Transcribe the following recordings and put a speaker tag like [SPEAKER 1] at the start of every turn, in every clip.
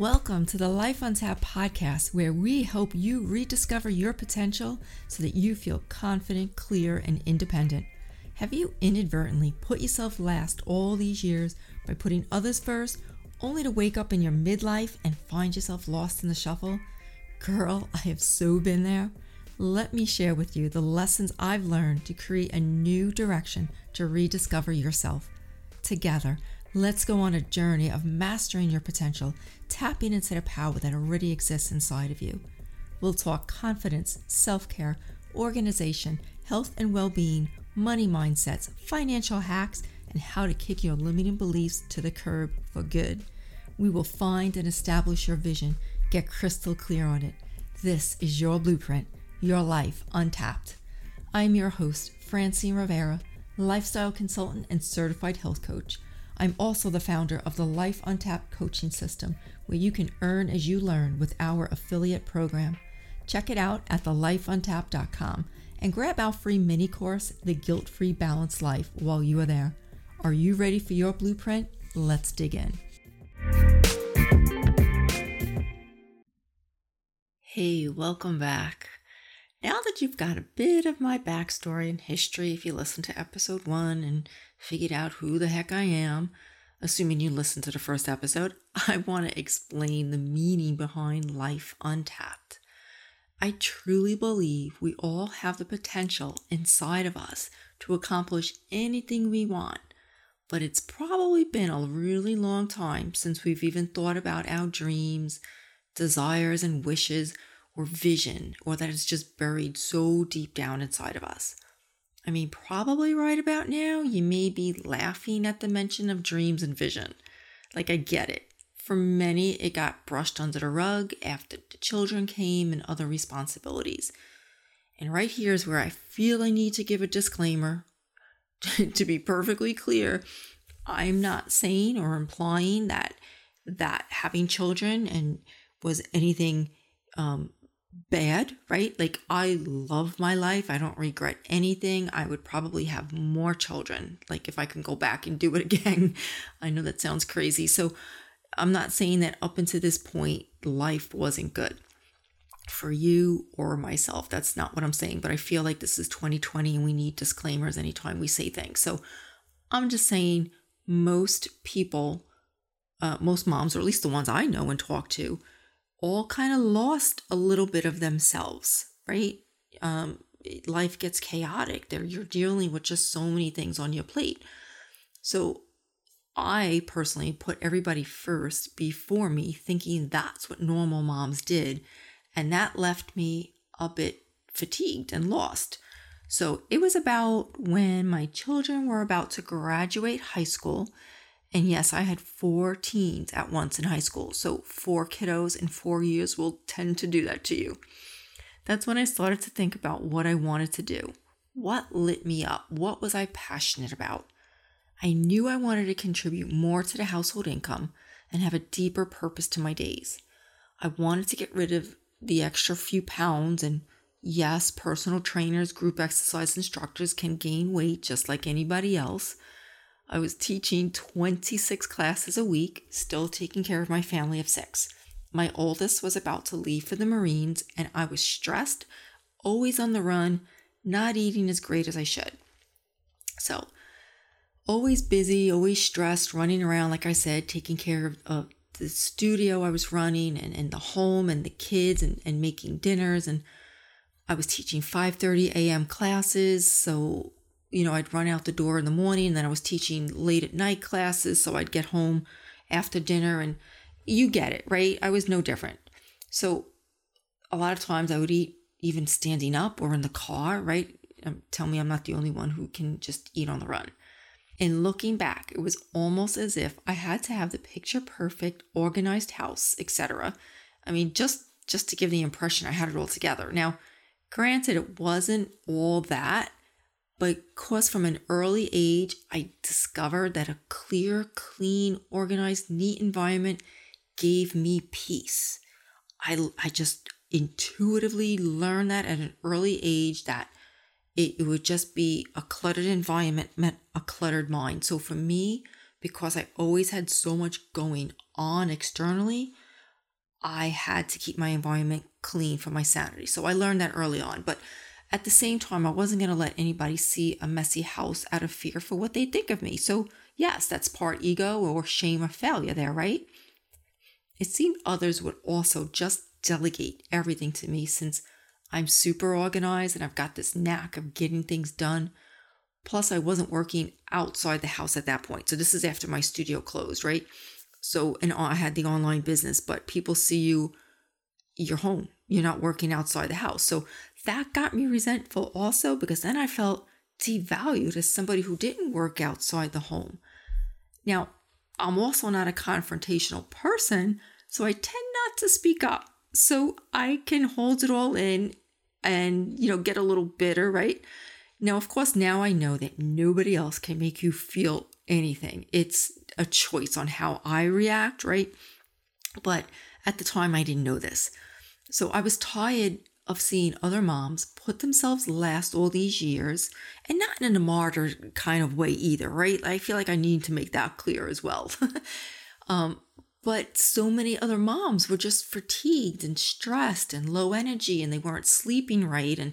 [SPEAKER 1] Welcome to the Life Untapped podcast, where we hope you rediscover your potential so that you feel confident, clear, and independent. Have you inadvertently put yourself last all these years by putting others first, only to wake up in your midlife and find yourself lost in the shuffle? Girl, I have so been there. Let me share with you the lessons I've learned to create a new direction to rediscover yourself. Together, let's go on a journey of mastering your potential, tapping into the power that already exists inside of you. We'll talk confidence, self care, organization, health and well being, money mindsets, financial hacks, and how to kick your limiting beliefs to the curb for good. We will find and establish your vision, get crystal clear on it. This is your blueprint your life untapped. I am your host, Francine Rivera, lifestyle consultant and certified health coach. I'm also the founder of the Life Untapped coaching system, where you can earn as you learn with our affiliate program. Check it out at thelifeuntap.com and grab our free mini course, The Guilt Free Balanced Life, while you are there. Are you ready for your blueprint? Let's dig in. Hey, welcome back. Now that you've got a bit of my backstory and history, if you listened to episode one and figured out who the heck I am, assuming you listened to the first episode, I want to explain the meaning behind life untapped. I truly believe we all have the potential inside of us to accomplish anything we want, but it's probably been a really long time since we've even thought about our dreams, desires, and wishes or vision or that is just buried so deep down inside of us. I mean, probably right about now, you may be laughing at the mention of dreams and vision. Like, I get it. For many, it got brushed under the rug after the children came and other responsibilities. And right here is where I feel I need to give a disclaimer. to be perfectly clear, I'm not saying or implying that that having children and was anything um, bad, right? Like, I love my life. I don't regret anything. I would probably have more children. Like, if I can go back and do it again. I know that sounds crazy. So, I'm not saying that up until this point, life wasn't good for you or myself. That's not what I'm saying. But I feel like this is 2020 and we need disclaimers anytime we say things. So, I'm just saying most people, uh, most moms, or at least the ones I know and talk to, all kind of lost a little bit of themselves, right? Um, life gets chaotic. There, you're dealing with just so many things on your plate. So, I personally put everybody first before me, thinking that's what normal moms did, and that left me a bit fatigued and lost. So, it was about when my children were about to graduate high school and yes, I had four teens at once in high school. So, four kiddos in four years will tend to do that to you. That's when I started to think about what I wanted to do. What lit me up? What was I passionate about? I knew I wanted to contribute more to the household income and have a deeper purpose to my days. I wanted to get rid of the extra few pounds and yes, personal trainers, group exercise instructors can gain weight just like anybody else. I was teaching 26 classes a week, still taking care of my family of six. My oldest was about to leave for the Marines, and I was stressed, always on the run, not eating as great as I should. So, always busy, always stressed, running around, like I said, taking care of, of the studio I was running and, and the home and the kids and, and making dinners. And I was teaching 5.30 a.m. classes, so you know, I'd run out the door in the morning and then I was teaching late at night classes. So I'd get home after dinner and you get it, right? I was no different. So a lot of times I would eat even standing up or in the car, right? Um, tell me I'm not the only one who can just eat on the run. And looking back, it was almost as if I had to have the picture perfect, organized house, etc. I mean, just just to give the impression I had it all together. Now, granted, it wasn't all that, because from an early age, I discovered that a clear, clean, organized, neat environment gave me peace. I, I just intuitively learned that at an early age that it, it would just be a cluttered environment meant a cluttered mind. So for me, because I always had so much going on externally, I had to keep my environment clean for my sanity. So I learned that early on. But at the same time, I wasn't going to let anybody see a messy house out of fear for what they'd think of me. So, yes, that's part ego or shame or failure there, right? It seemed others would also just delegate everything to me since I'm super organized and I've got this knack of getting things done. Plus, I wasn't working outside the house at that point. So, this is after my studio closed, right? So, and I had the online business, but people see you, you're home, you're not working outside the house. So, that got me resentful also because then I felt devalued as somebody who didn't work outside the home. Now, I'm also not a confrontational person, so I tend not to speak up. So I can hold it all in and, you know, get a little bitter, right? Now, of course, now I know that nobody else can make you feel anything. It's a choice on how I react, right? But at the time, I didn't know this. So I was tired of seeing other moms put themselves last all these years and not in a martyr kind of way either, right? I feel like I need to make that clear as well. um, but so many other moms were just fatigued and stressed and low energy and they weren't sleeping right and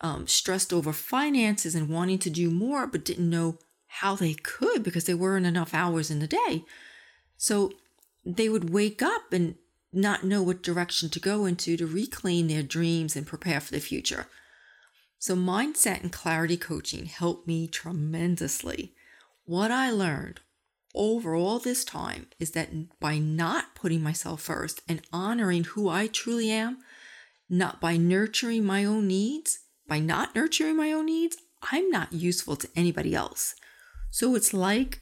[SPEAKER 1] um, stressed over finances and wanting to do more but didn't know how they could because there weren't enough hours in the day. So they would wake up and not know what direction to go into to reclaim their dreams and prepare for the future. So, mindset and clarity coaching helped me tremendously. What I learned over all this time is that by not putting myself first and honoring who I truly am, not by nurturing my own needs, by not nurturing my own needs, I'm not useful to anybody else. So it's like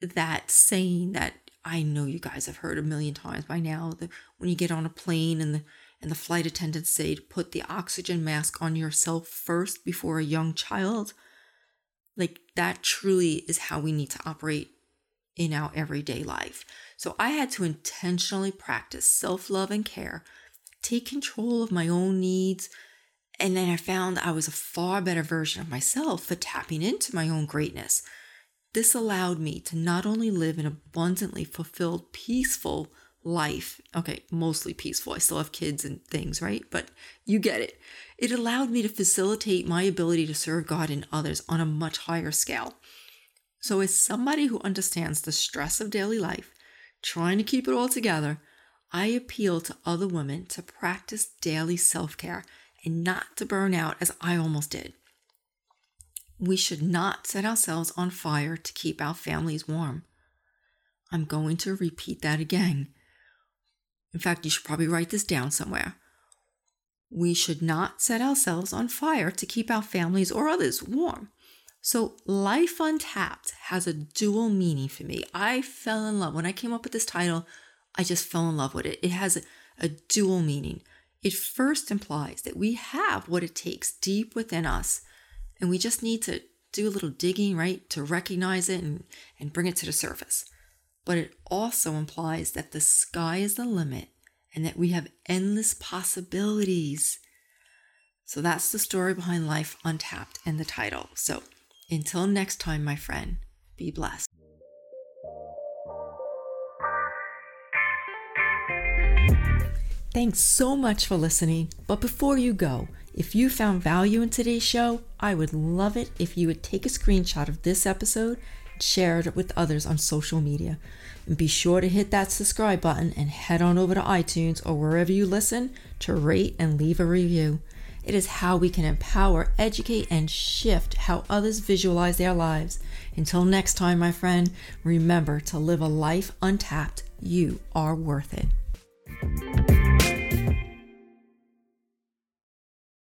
[SPEAKER 1] that saying that I know you guys have heard a million times by now that when you get on a plane and the and the flight attendants say to put the oxygen mask on yourself first before a young child. Like that truly is how we need to operate in our everyday life. So I had to intentionally practice self love and care, take control of my own needs, and then I found I was a far better version of myself for tapping into my own greatness. This allowed me to not only live an abundantly fulfilled, peaceful life. Okay, mostly peaceful. I still have kids and things, right? But you get it. It allowed me to facilitate my ability to serve God and others on a much higher scale. So, as somebody who understands the stress of daily life, trying to keep it all together, I appeal to other women to practice daily self care and not to burn out as I almost did. We should not set ourselves on fire to keep our families warm. I'm going to repeat that again. In fact, you should probably write this down somewhere. We should not set ourselves on fire to keep our families or others warm. So, Life Untapped has a dual meaning for me. I fell in love. When I came up with this title, I just fell in love with it. It has a, a dual meaning. It first implies that we have what it takes deep within us and we just need to do a little digging, right, to recognize it and, and bring it to the surface. But it also implies that the sky is the limit and that we have endless possibilities. So that's the story behind Life Untapped and the title. So until next time, my friend, be blessed. Thanks so much for listening. But before you go, if you found value in today's show, I would love it if you would take a screenshot of this episode and share it with others on social media. And be sure to hit that subscribe button and head on over to iTunes or wherever you listen to rate and leave a review. It is how we can empower, educate, and shift how others visualize their lives. Until next time, my friend, remember to live a life untapped. You are worth it.